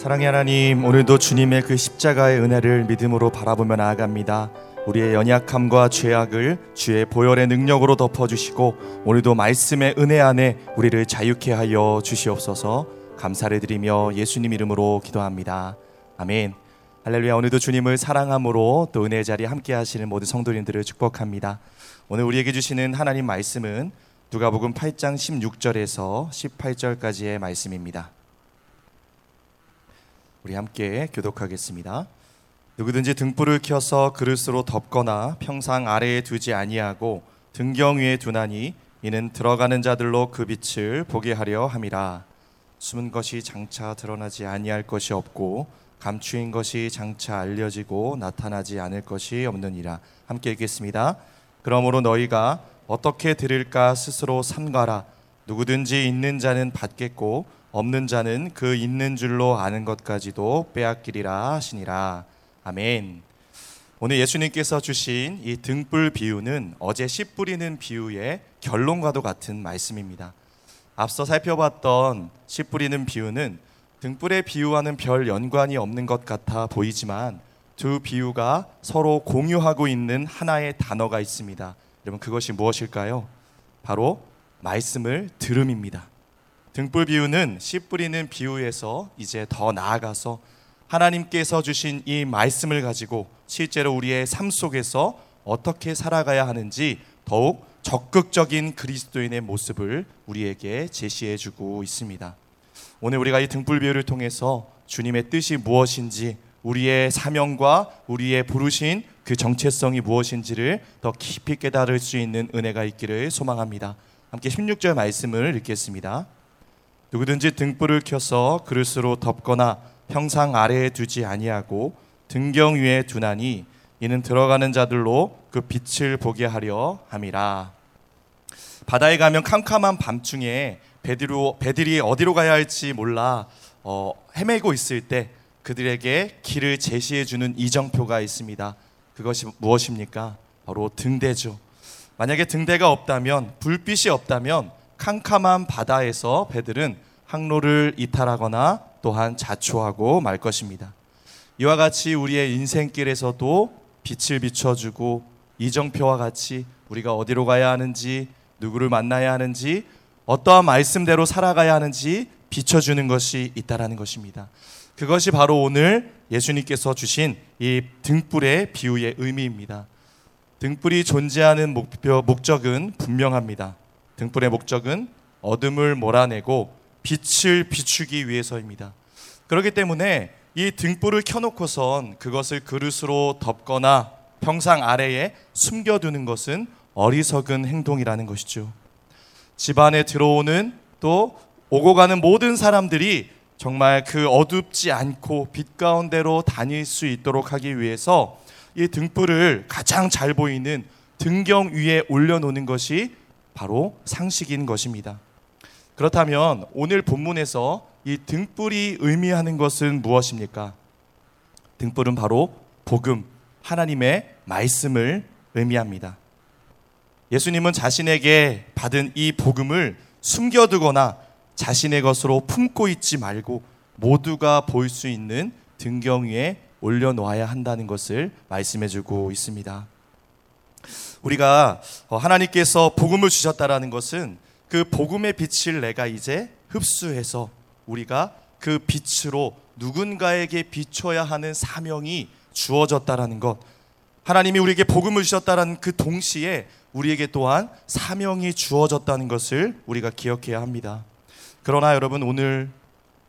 사랑의 하나님, 오늘도 주님의 그 십자가의 은혜를 믿음으로 바라보며 나아갑니다. 우리의 연약함과 죄악을 주의 보혈의 능력으로 덮어주시고 오늘도 말씀의 은혜 안에 우리를 자유케 하여 주시옵소서 감사를 드리며 예수님 이름으로 기도합니다. 아멘. 할렐루야. 오늘도 주님을 사랑함으로 또 은혜의 자리에 함께 하시는 모든 성도님들을 축복합니다. 오늘 우리에게 주시는 하나님 말씀은 누가복음 8장 16절에서 18절까지의 말씀입니다. 우리 함께 교독하겠습니다. 누구든지 등불을 켜서 그릇으로 덮거나 평상 아래에 두지 아니하고 등경 위에 두나니 이는 들어가는 자들로 그 빛을 보게 하려 함이라. 숨은 것이 장차 드러나지 아니할 것이 없고 감추인 것이 장차 알려지고 나타나지 않을 것이 없느니라. 함께 읽겠습니다. 그러므로 너희가 어떻게 들을까 스스로 삼가라. 누구든지 있는 자는 받겠고 없는 자는 그 있는 줄로 아는 것까지도 빼앗기리라 하시니라. 아멘. 오늘 예수님께서 주신 이 등불 비유는 어제 씨 뿌리는 비유의 결론과도 같은 말씀입니다. 앞서 살펴봤던 씨 뿌리는 비유는 등불에 비유하는 별 연관이 없는 것 같아 보이지만 두 비유가 서로 공유하고 있는 하나의 단어가 있습니다. 여러분 그것이 무엇일까요? 바로 말씀을 들음입니다. 등불 비유는 씨 뿌리는 비유에서 이제 더 나아가서 하나님께서 주신 이 말씀을 가지고 실제로 우리의 삶 속에서 어떻게 살아가야 하는지 더욱 적극적인 그리스도인의 모습을 우리에게 제시해 주고 있습니다. 오늘 우리가 이 등불 비유를 통해서 주님의 뜻이 무엇인지 우리의 사명과 우리의 부르신 그 정체성이 무엇인지를 더 깊이 깨달을 수 있는 은혜가 있기를 소망합니다. 함께 16절 말씀을 읽겠습니다. 누구든지 등불을 켜서 그릇으로 덮거나 평상 아래에 두지 아니하고 등경 위에 두나니 이는 들어가는 자들로 그 빛을 보게 하려 함이라. 바다에 가면 캄캄한 밤중에 배들이, 배들이 어디로 가야 할지 몰라 어, 헤매고 있을 때 그들에게 길을 제시해 주는 이정표가 있습니다. 그것이 무엇입니까? 바로 등대죠. 만약에 등대가 없다면 불빛이 없다면 캄캄한 바다에서 배들은 항로를 이탈하거나 또한 자초하고 말 것입니다. 이와 같이 우리의 인생길에서도 빛을 비춰주고 이정표와 같이 우리가 어디로 가야 하는지 누구를 만나야 하는지 어떠한 말씀대로 살아가야 하는지 비춰주는 것이 있다라는 것입니다. 그것이 바로 오늘 예수님께서 주신 이 등불의 비유의 의미입니다. 등불이 존재하는 목표, 목적은 분명합니다. 등불의 목적은 어둠을 몰아내고 빛을 비추기 위해서입니다. 그렇기 때문에 이 등불을 켜놓고선 그것을 그릇으로 덮거나 평상 아래에 숨겨두는 것은 어리석은 행동이라는 것이죠. 집안에 들어오는 또 오고 가는 모든 사람들이 정말 그 어둡지 않고 빛 가운데로 다닐 수 있도록 하기 위해서 이 등불을 가장 잘 보이는 등경 위에 올려놓는 것이 바로 상식인 것입니다. 그렇다면 오늘 본문에서 이 등불이 의미하는 것은 무엇입니까? 등불은 바로 복음, 하나님의 말씀을 의미합니다. 예수님은 자신에게 받은 이 복음을 숨겨두거나 자신의 것으로 품고 있지 말고 모두가 볼 수 있는 등경 위에 올려놓아야 한다는 것을 말씀해주고 있습니다. 우리가 하나님께서 복음을 주셨다라는 것은 그 복음의 빛을 내가 이제 흡수해서 우리가 그 빛으로 누군가에게 비춰야 하는 사명이 주어졌다라는 것. 하나님이 우리에게 복음을 주셨다라는 그 동시에 우리에게 또한 사명이 주어졌다는 것을 우리가 기억해야 합니다. 그러나 여러분 오늘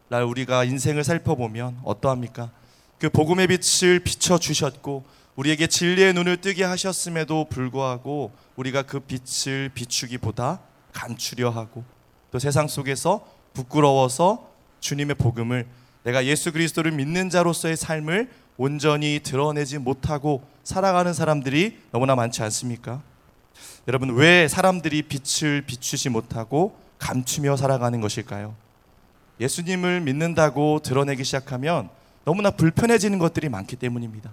날 우리가 인생을 살펴보면 어떠합니까? 그 복음의 빛을 비춰 주셨고 우리에게 진리의 눈을 뜨게 하셨음에도 불구하고 우리가 그 빛을 비추기보다 감추려 하고 또 세상 속에서 부끄러워서 주님의 복음을 내가 예수 그리스도를 믿는 자로서의 삶을 온전히 드러내지 못하고 살아가는 사람들이 너무나 많지 않습니까? 여러분 왜 사람들이 빛을 비추지 못하고 감추며 살아가는 것일까요? 예수님을 믿는다고 드러내기 시작하면 너무나 불편해지는 것들이 많기 때문입니다.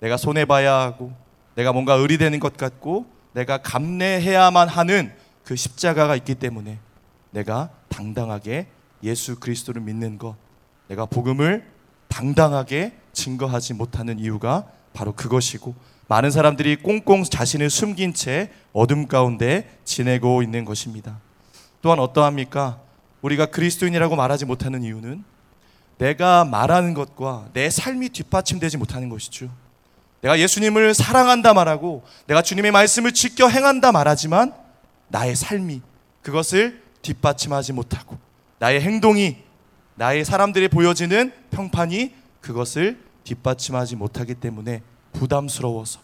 내가 손해 봐야 하고 내가 뭔가 의리되는 것 같고 내가 감내해야만 하는 그 십자가가 있기 때문에 내가 당당하게 예수 그리스도를 믿는 것 내가 복음을 당당하게 증거하지 못하는 이유가 바로 그것이고 많은 사람들이 꽁꽁 자신을 숨긴 채 어둠 가운데 지내고 있는 것입니다. 또한 어떠합니까? 우리가 그리스도인이라고 말하지 못하는 이유는 내가 말하는 것과 내 삶이 뒷받침되지 못하는 것이죠. 내가 예수님을 사랑한다 말하고 내가 주님의 말씀을 지켜 행한다 말하지만 나의 삶이 그것을 뒷받침하지 못하고 나의 행동이 나의 사람들이 보여지는 평판이 그것을 뒷받침하지 못하기 때문에 부담스러워서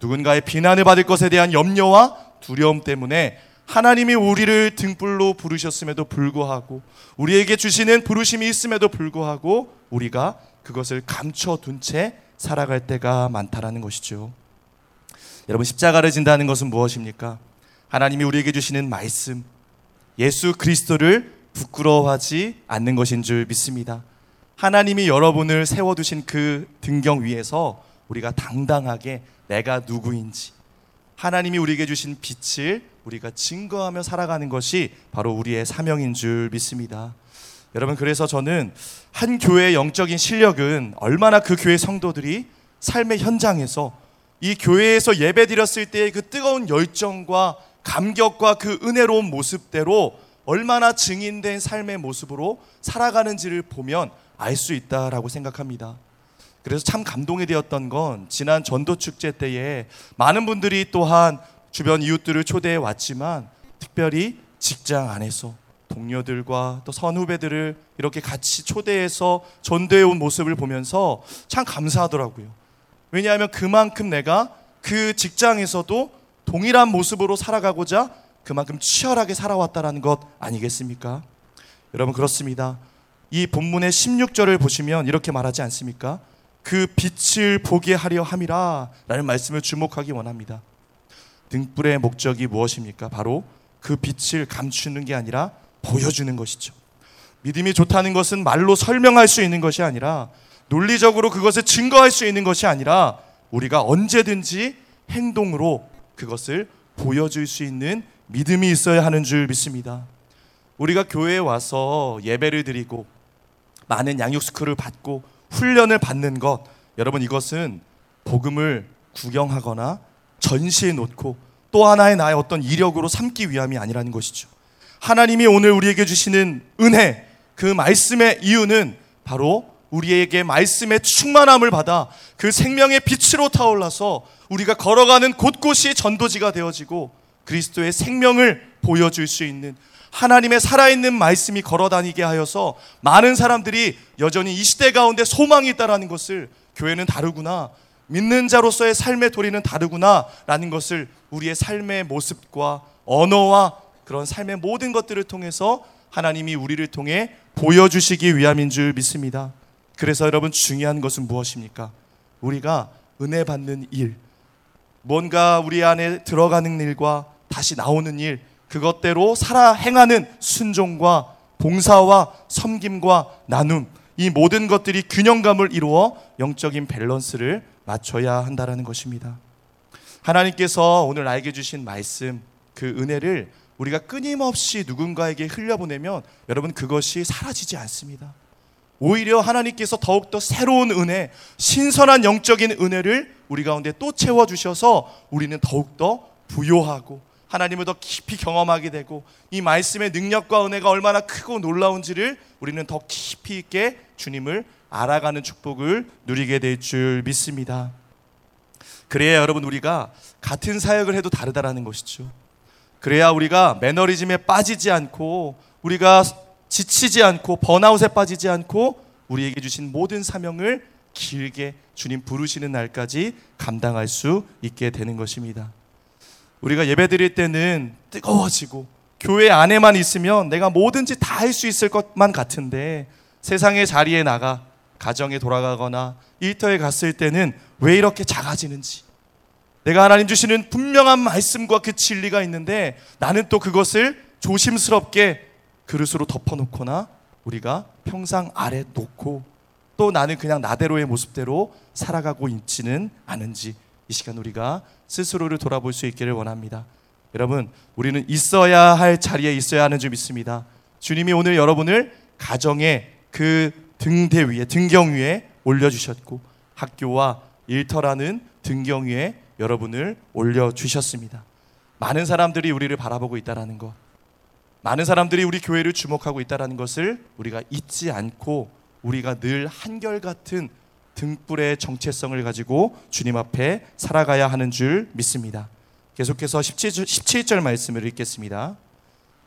누군가의 비난을 받을 것에 대한 염려와 두려움 때문에 하나님이 우리를 등불로 부르셨음에도 불구하고 우리에게 주시는 부르심이 있음에도 불구하고 우리가 그것을 감춰둔 채 살아갈 때가 많다라는 것이죠. 여러분 십자가를 진다는 것은 무엇입니까? 하나님이 우리에게 주시는 말씀 예수 그리스도를 부끄러워하지 않는 것인 줄 믿습니다. 하나님이 여러분을 세워 두신 그 등경 위에서 우리가 당당하게 내가 누구인지 하나님이 우리에게 주신 빛을 우리가 증거하며 살아가는 것이 바로 우리의 사명인 줄 믿습니다. 여러분 그래서 저는 한 교회의 영적인 실력은 얼마나 그 교회 성도들이 삶의 현장에서 이 교회에서 예배 드렸을 때의 그 뜨거운 열정과 감격과 그 은혜로운 모습대로 얼마나 증인된 삶의 모습으로 살아가는지를 보면 알 수 있다라고 생각합니다. 그래서 참 감동이 되었던 건 지난 전도 축제 때에 많은 분들이 또한 주변 이웃들을 초대해 왔지만 특별히 직장 안에서 동료들과 또 선후배들을 이렇게 같이 초대해서 전도해 온 모습을 보면서 참 감사하더라고요. 왜냐하면 그만큼 내가 그 직장에서도 동일한 모습으로 살아가고자 그만큼 치열하게 살아왔다라는 것 아니겠습니까? 여러분 그렇습니다. 이 본문의 16절을 보시면 이렇게 말하지 않습니까? 그 빛을 보게 하려 함이라 라는 말씀을 주목하기 원합니다. 등불의 목적이 무엇입니까? 바로 그 빛을 감추는 게 아니라 보여주는 것이죠. 믿음이 좋다는 것은 말로 설명할 수 있는 것이 아니라 논리적으로 그것을 증거할 수 있는 것이 아니라 우리가 언제든지 행동으로 그것을 보여줄 수 있는 믿음이 있어야 하는 줄 믿습니다. 우리가 교회에 와서 예배를 드리고 많은 양육 스쿨을 받고 훈련을 받는 것 여러분 이것은 복음을 구경하거나 전시해 놓고 또 하나의 나의 어떤 이력으로 삼기 위함이 아니라는 것이죠. 하나님이 오늘 우리에게 주시는 은혜, 그 말씀의 이유는 바로 우리에게 말씀의 충만함을 받아 그 생명의 빛으로 타올라서 우리가 걸어가는 곳곳이 전도지가 되어지고 그리스도의 생명을 보여줄 수 있는 하나님의 살아있는 말씀이 걸어다니게 하여서 많은 사람들이 여전히 이 시대 가운데 소망이 있다라는 것을 교회는 다르구나. 믿는 자로서의 삶의 도리는 다르구나라는 것을 우리의 삶의 모습과 언어와 그런 삶의 모든 것들을 통해서 하나님이 우리를 통해 보여주시기 위함인 줄 믿습니다. 그래서 여러분 중요한 것은 무엇입니까? 우리가 은혜 받는 일, 뭔가 우리 안에 들어가는 일과 다시 나오는 일, 그것대로 살아 행하는 순종과 봉사와 섬김과 나눔, 이 모든 것들이 균형감을 이루어 영적인 밸런스를 맞춰야 한다라는 것입니다. 하나님께서 오늘 알게 주신 말씀, 그 은혜를 우리가 끊임없이 누군가에게 흘려보내면 여러분 그것이 사라지지 않습니다. 오히려 하나님께서 더욱더 새로운 은혜, 신선한 영적인 은혜를 우리 가운데 또 채워주셔서 우리는 더욱더 부요하고 하나님을 더 깊이 경험하게 되고 이 말씀의 능력과 은혜가 얼마나 크고 놀라운지를 우리는 더 깊이 있게 주님을 알아가는 축복을 누리게 될 줄 믿습니다. 그래야 여러분 우리가 같은 사역을 해도 다르다라는 것이죠. 그래야 우리가 매너리즘에 빠지지 않고 우리가 지치지 않고 번아웃에 빠지지 않고 우리에게 주신 모든 사명을 길게 주님 부르시는 날까지 감당할 수 있게 되는 것입니다. 우리가 예배 드릴 때는 뜨거워지고 교회 안에만 있으면 내가 뭐든지 다 할 수 있을 것만 같은데 세상의 자리에 나가 가정에 돌아가거나 일터에 갔을 때는 왜 이렇게 작아지는지 내가 하나님 주시는 분명한 말씀과 그 진리가 있는데 나는 또 그것을 조심스럽게 그릇으로 덮어놓거나 우리가 평상 아래 놓고 또 나는 그냥 나대로의 모습대로 살아가고 있지는 않은지 이 시간 우리가 스스로를 돌아볼 수 있기를 원합니다. 여러분, 우리는 있어야 할 자리에 있어야 하는 줄 믿습니다. 주님이 오늘 여러분을 가정의 그 등대 위에 등경 위에 올려주셨고 학교와 일터라는 등경 위에 여러분을 올려주셨습니다. 많은 사람들이 우리를 바라보고 있다라는 것, 많은 사람들이 우리 교회를 주목하고 있다라는 것을 우리가 잊지 않고 우리가 늘 한결같은 등불의 정체성을 가지고 주님 앞에 살아가야 하는 줄 믿습니다. 계속해서 17절, 17절 말씀을 읽겠습니다.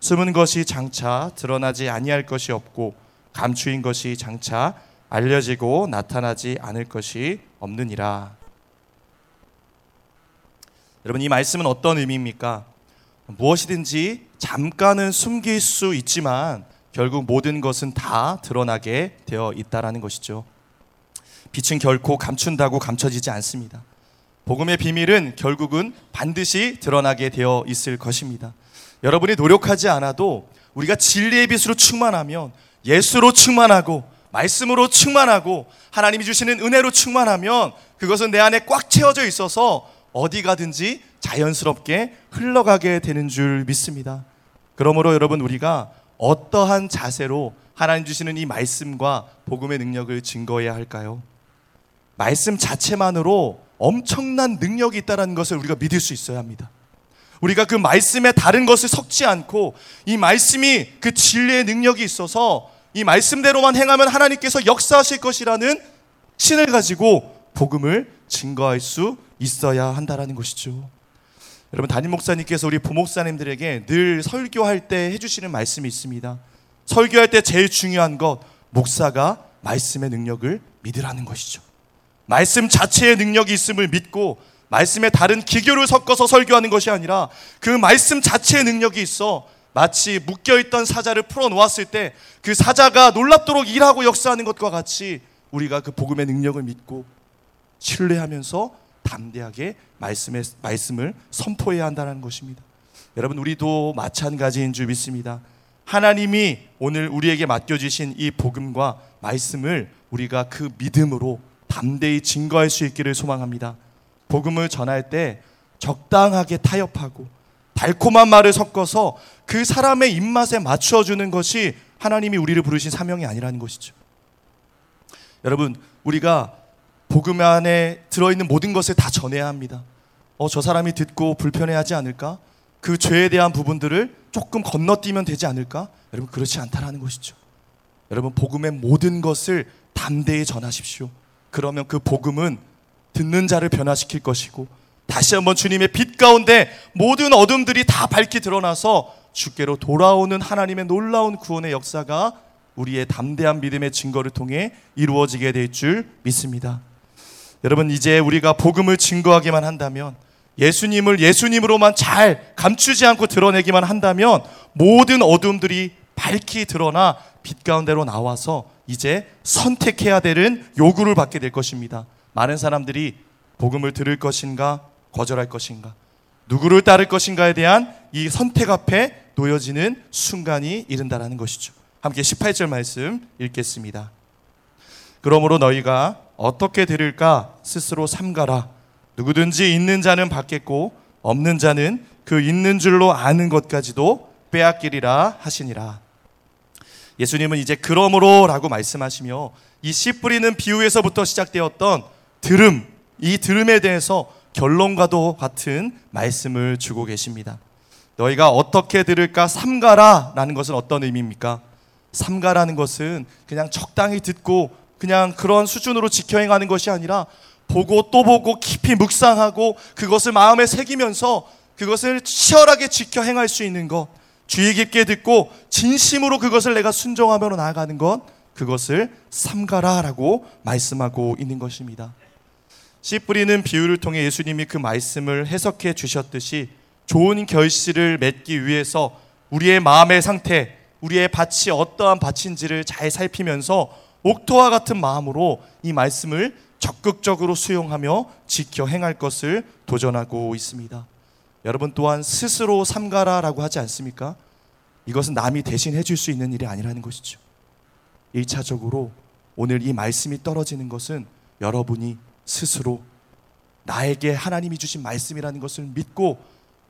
숨은 것이 장차 드러나지 아니할 것이 없고 감추인 것이 장차 알려지고 나타나지 않을 것이 없느니라. 여러분 이 말씀은 어떤 의미입니까? 무엇이든지 잠깐은 숨길 수 있지만 결국 모든 것은 다 드러나게 되어 있다라는 것이죠. 빛은 결코 감춘다고 감춰지지 않습니다. 복음의 비밀은 결국은 반드시 드러나게 되어 있을 것입니다. 여러분이 노력하지 않아도 우리가 진리의 빛으로 충만하면 예수로 충만하고 말씀으로 충만하고 하나님이 주시는 은혜로 충만하면 그것은 내 안에 꽉 채워져 있어서 어디 가든지 자연스럽게 흘러가게 되는 줄 믿습니다. 그러므로 여러분 우리가 어떠한 자세로 하나님 주시는 이 말씀과 복음의 능력을 증거해야 할까요? 말씀 자체만으로 엄청난 능력이 있다는 것을 우리가 믿을 수 있어야 합니다. 우리가 그 말씀에 다른 것을 섞지 않고 이 말씀이 그 진리의 능력이 있어서 이 말씀대로만 행하면 하나님께서 역사하실 것이라는 신을 가지고 복음을 증거할 수 있어야 한다라는 것이죠. 여러분 담임 목사님께서 우리 부목사님들에게 늘 설교할 때 해주시는 말씀이 있습니다. 설교할 때 제일 중요한 것 목사가 말씀의 능력을 믿으라는 것이죠. 말씀 자체의 능력이 있음을 믿고 말씀에 다른 기교를 섞어서 설교하는 것이 아니라 그 말씀 자체의 능력이 있어 마치 묶여있던 사자를 풀어놓았을 때 그 사자가 놀랍도록 일하고 역사하는 것과 같이 우리가 그 복음의 능력을 믿고 신뢰하면서 담대하게 말씀의, 말씀을 선포해야 한다는 것입니다. 여러분, 우리도 마찬가지인 줄 믿습니다. 하나님이 오늘 우리에게 맡겨주신 이 복음과 말씀을 우리가 그 믿음으로 담대히 증거할 수 있기를 소망합니다. 복음을 전할 때 적당하게 타협하고 달콤한 말을 섞어서 그 사람의 입맛에 맞추어 주는 것이 하나님이 우리를 부르신 사명이 아니라는 것이죠. 여러분, 우리가 복음 안에 들어있는 모든 것을 다 전해야 합니다. 어, 저 사람이 듣고 불편해하지 않을까? 그 죄에 대한 부분들을 조금 건너뛰면 되지 않을까? 여러분, 그렇지 않다라는 것이죠. 여러분, 복음의 모든 것을 담대히 전하십시오. 그러면 그 복음은 듣는 자를 변화시킬 것이고 다시 한번 주님의 빛 가운데 모든 어둠들이 다 밝히 드러나서 주께로 돌아오는 하나님의 놀라운 구원의 역사가 우리의 담대한 믿음의 증거를 통해 이루어지게 될 줄 믿습니다. 여러분 이제 우리가 복음을 증거하기만 한다면 예수님을 예수님으로만 잘 감추지 않고 드러내기만 한다면 모든 어둠들이 밝히 드러나 빛 가운데로 나와서 이제 선택해야 되는 요구를 받게 될 것입니다. 많은 사람들이 복음을 들을 것인가 거절할 것인가 누구를 따를 것인가에 대한 이 선택 앞에 놓여지는 순간이 이른다라는 것이죠. 함께 18절 말씀 읽겠습니다. 그러므로 너희가 어떻게 들을까 스스로 삼가라. 누구든지 있는 자는 받겠고 없는 자는 그 있는 줄로 아는 것까지도 빼앗기리라 하시니라. 예수님은 이제 그러므로라고 말씀하시며 이 씨 뿌리는 비유에서부터 시작되었던 들음, 이 들음에 대해서 결론과도 같은 말씀을 주고 계십니다. 너희가 어떻게 들을까 삼가라라는 것은 어떤 의미입니까? 삼가라는 것은 그냥 적당히 듣고 그냥 그런 수준으로 지켜 행하는 것이 아니라 보고 또 보고 깊이 묵상하고 그것을 마음에 새기면서 그것을 치열하게 지켜 행할 수 있는 것, 주의 깊게 듣고 진심으로 그것을 내가 순종하며 나아가는 것, 그것을 삼가라라고 말씀하고 있는 것입니다. 씨 뿌리는 비유를 통해 예수님이 그 말씀을 해석해 주셨듯이 좋은 결실을 맺기 위해서 우리의 마음의 상태, 우리의 밭이 어떠한 밭인지를 잘 살피면서 옥토와 같은 마음으로 이 말씀을 적극적으로 수용하며 지켜 행할 것을 도전하고 있습니다. 여러분 또한 스스로 삼가라라고 하지 않습니까? 이것은 남이 대신 해줄 수 있는 일이 아니라는 것이죠. 1차적으로 오늘 이 말씀이 떨어지는 것은 여러분이 스스로 나에게 하나님이 주신 말씀이라는 것을 믿고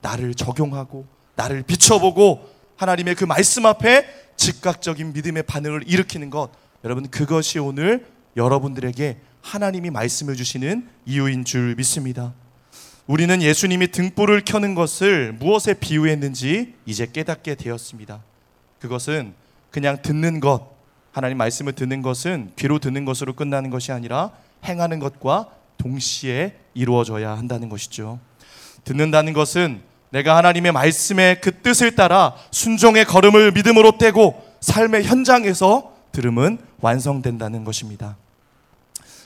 나를 적용하고 나를 비춰보고 하나님의 그 말씀 앞에 즉각적인 믿음의 반응을 일으키는 것 여러분 그것이 오늘 여러분들에게 하나님이 말씀해 주시는 이유인 줄 믿습니다. 우리는 예수님이 등불을 켜는 것을 무엇에 비유했는지 이제 깨닫게 되었습니다. 그것은 그냥 듣는 것, 하나님 말씀을 듣는 것은 귀로 듣는 것으로 끝나는 것이 아니라 행하는 것과 동시에 이루어져야 한다는 것이죠. 듣는다는 것은 내가 하나님의 말씀의 그 뜻을 따라 순종의 걸음을 믿음으로 떼고 삶의 현장에서 들음은 완성된다는 것입니다.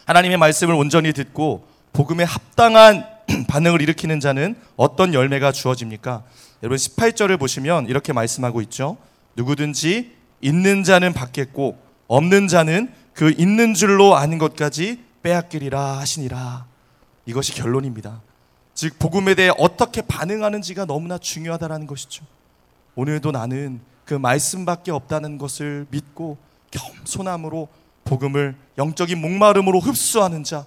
하나님의 말씀을 온전히 듣고 복음에 합당한 반응을 일으키는 자는 어떤 열매가 주어집니까? 여러분 18절을 보시면 이렇게 말씀하고 있죠. 누구든지 있는 자는 받겠고 없는 자는 그 있는 줄로 아는 것까지 빼앗기리라 하시니라. 이것이 결론입니다. 즉 복음에 대해 어떻게 반응하는지가 너무나 중요하다라는 것이죠. 오늘도 나는 그 말씀밖에 없다는 것을 믿고 겸손함으로 복음을 영적인 목마름으로 흡수하는 자,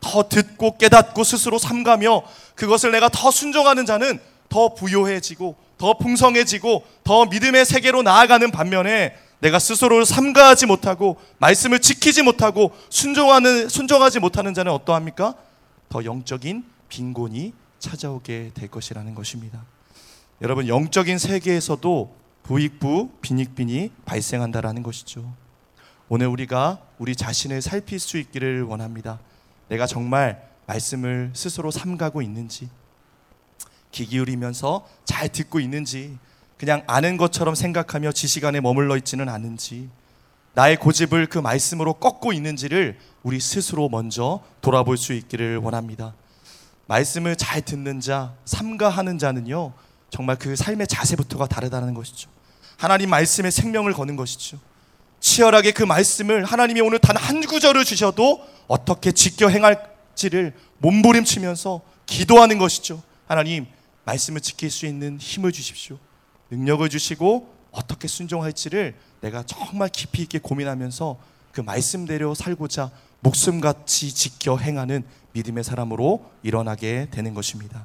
더 듣고 깨닫고 스스로 삼가며 그것을 내가 더 순종하는 자는 더 부요해지고 더 풍성해지고 더 믿음의 세계로 나아가는 반면에 내가 스스로를 삼가하지 못하고 말씀을 지키지 못하고 순종하는 순종하지 못하는 자는 어떠합니까? 더 영적인 빈곤이 찾아오게 될 것이라는 것입니다. 여러분 영적인 세계에서도 부익부 빈익빈이 발생한다라는 것이죠. 오늘 우리가 우리 자신을 살필 수 있기를 원합니다. 내가 정말 말씀을 스스로 삼가고 있는지, 귀 기울이면서 잘 듣고 있는지, 그냥 아는 것처럼 생각하며 지식 안에 머물러 있지는 않은지, 나의 고집을 그 말씀으로 꺾고 있는지를 우리 스스로 먼저 돌아볼 수 있기를 원합니다. 말씀을 잘 듣는 자, 삼가하는 자는요, 정말 그 삶의 자세부터가 다르다는 것이죠. 하나님 말씀에 생명을 거는 것이죠. 치열하게 그 말씀을 하나님이 오늘 단 한 구절을 주셔도 어떻게 지켜 행할지를 몸부림치면서 기도하는 것이죠. 하나님, 말씀을 지킬 수 있는 힘을 주십시오. 능력을 주시고 어떻게 순종할지를 내가 정말 깊이 있게 고민하면서 그 말씀대로 살고자 목숨같이 지켜 행하는 믿음의 사람으로 일어나게 되는 것입니다.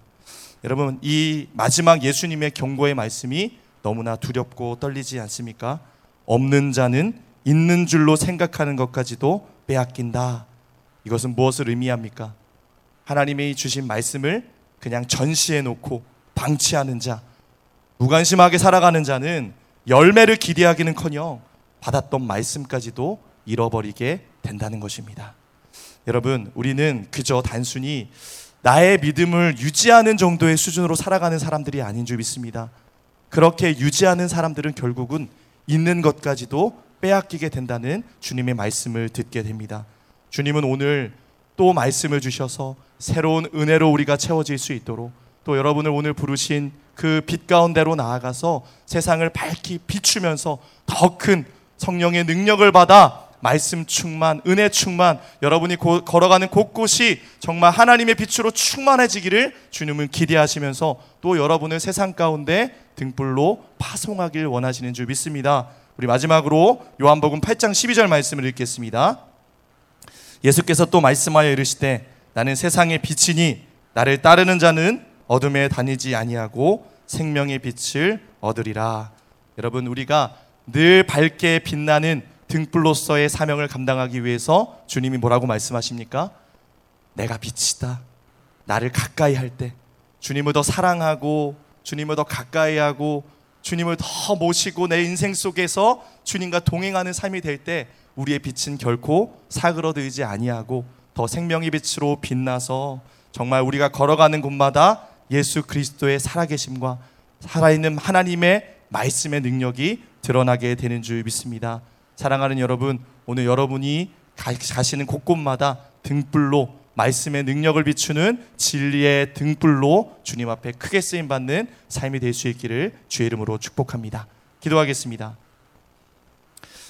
여러분, 이 마지막 예수님의 경고의 말씀이 너무나 두렵고 떨리지 않습니까? 없는 자는 있는 줄로 생각하는 것까지도 빼앗긴다. 이것은 무엇을 의미합니까? 하나님이 주신 말씀을 그냥 전시해 놓고 방치하는 자, 무관심하게 살아가는 자는 열매를 기대하기는 커녕 받았던 말씀까지도 잃어버리게 된다는 것입니다. 여러분, 우리는 그저 단순히 나의 믿음을 유지하는 정도의 수준으로 살아가는 사람들이 아닌 줄 믿습니다. 그렇게 유지하는 사람들은 결국은 있는 것까지도 빼앗기게 된다는 주님의 말씀을 듣게 됩니다. 주님은 오늘 또 말씀을 주셔서 새로운 은혜로 우리가 채워질 수 있도록 또 여러분을 오늘 부르신 그 빛 가운데로 나아가서 세상을 밝히 비추면서 더 큰 성령의 능력을 받아 말씀 충만, 은혜 충만, 여러분이 고, 걸어가는 곳곳이 정말 하나님의 빛으로 충만해지기를 주님은 기대하시면서 또 여러분을 세상 가운데 등불로 파송하길 원하시는 줄 믿습니다. 우리 마지막으로 요한복음 8장 12절 말씀을 읽겠습니다. 예수께서 또 말씀하여 이르시되 나는 세상의 빛이니 나를 따르는 자는 어둠에 다니지 아니하고 생명의 빛을 얻으리라. 여러분 우리가 늘 밝게 빛나는 등불로서의 사명을 감당하기 위해서 주님이 뭐라고 말씀하십니까? 내가 빛이다. 나를 가까이 할 때 주님을 더 사랑하고 주님을 더 가까이 하고 주님을 더 모시고 내 인생 속에서 주님과 동행하는 삶이 될 때 우리의 빛은 결코 사그러들지 아니하고 더 생명의 빛으로 빛나서 정말 우리가 걸어가는 곳마다 예수 그리스도의 살아계심과 살아있는 하나님의 말씀의 능력이 드러나게 되는 줄 믿습니다. 사랑하는 여러분, 오늘 여러분이 가시는 곳곳마다 등불로 말씀의 능력을 비추는 진리의 등불로 주님 앞에 크게 쓰임 받는 삶이 될 수 있기를 주의 이름으로 축복합니다. 기도하겠습니다.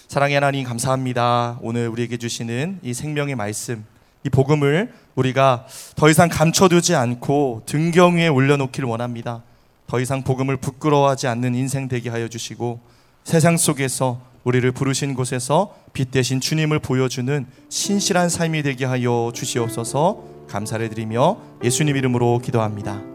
사랑의 하나님 감사합니다. 오늘 우리에게 주시는 이 생명의 말씀, 이 복음을 우리가 더 이상 감춰두지 않고 등경 위에 올려놓기를 원합니다. 더 이상 복음을 부끄러워하지 않는 인생 되게 하여 주시고 세상 속에서 우리를 부르신 곳에서 빛 대신 주님을 보여주는 신실한 삶이 되게 하여 주시옵소서 감사를 드리며 예수님 이름으로 기도합니다.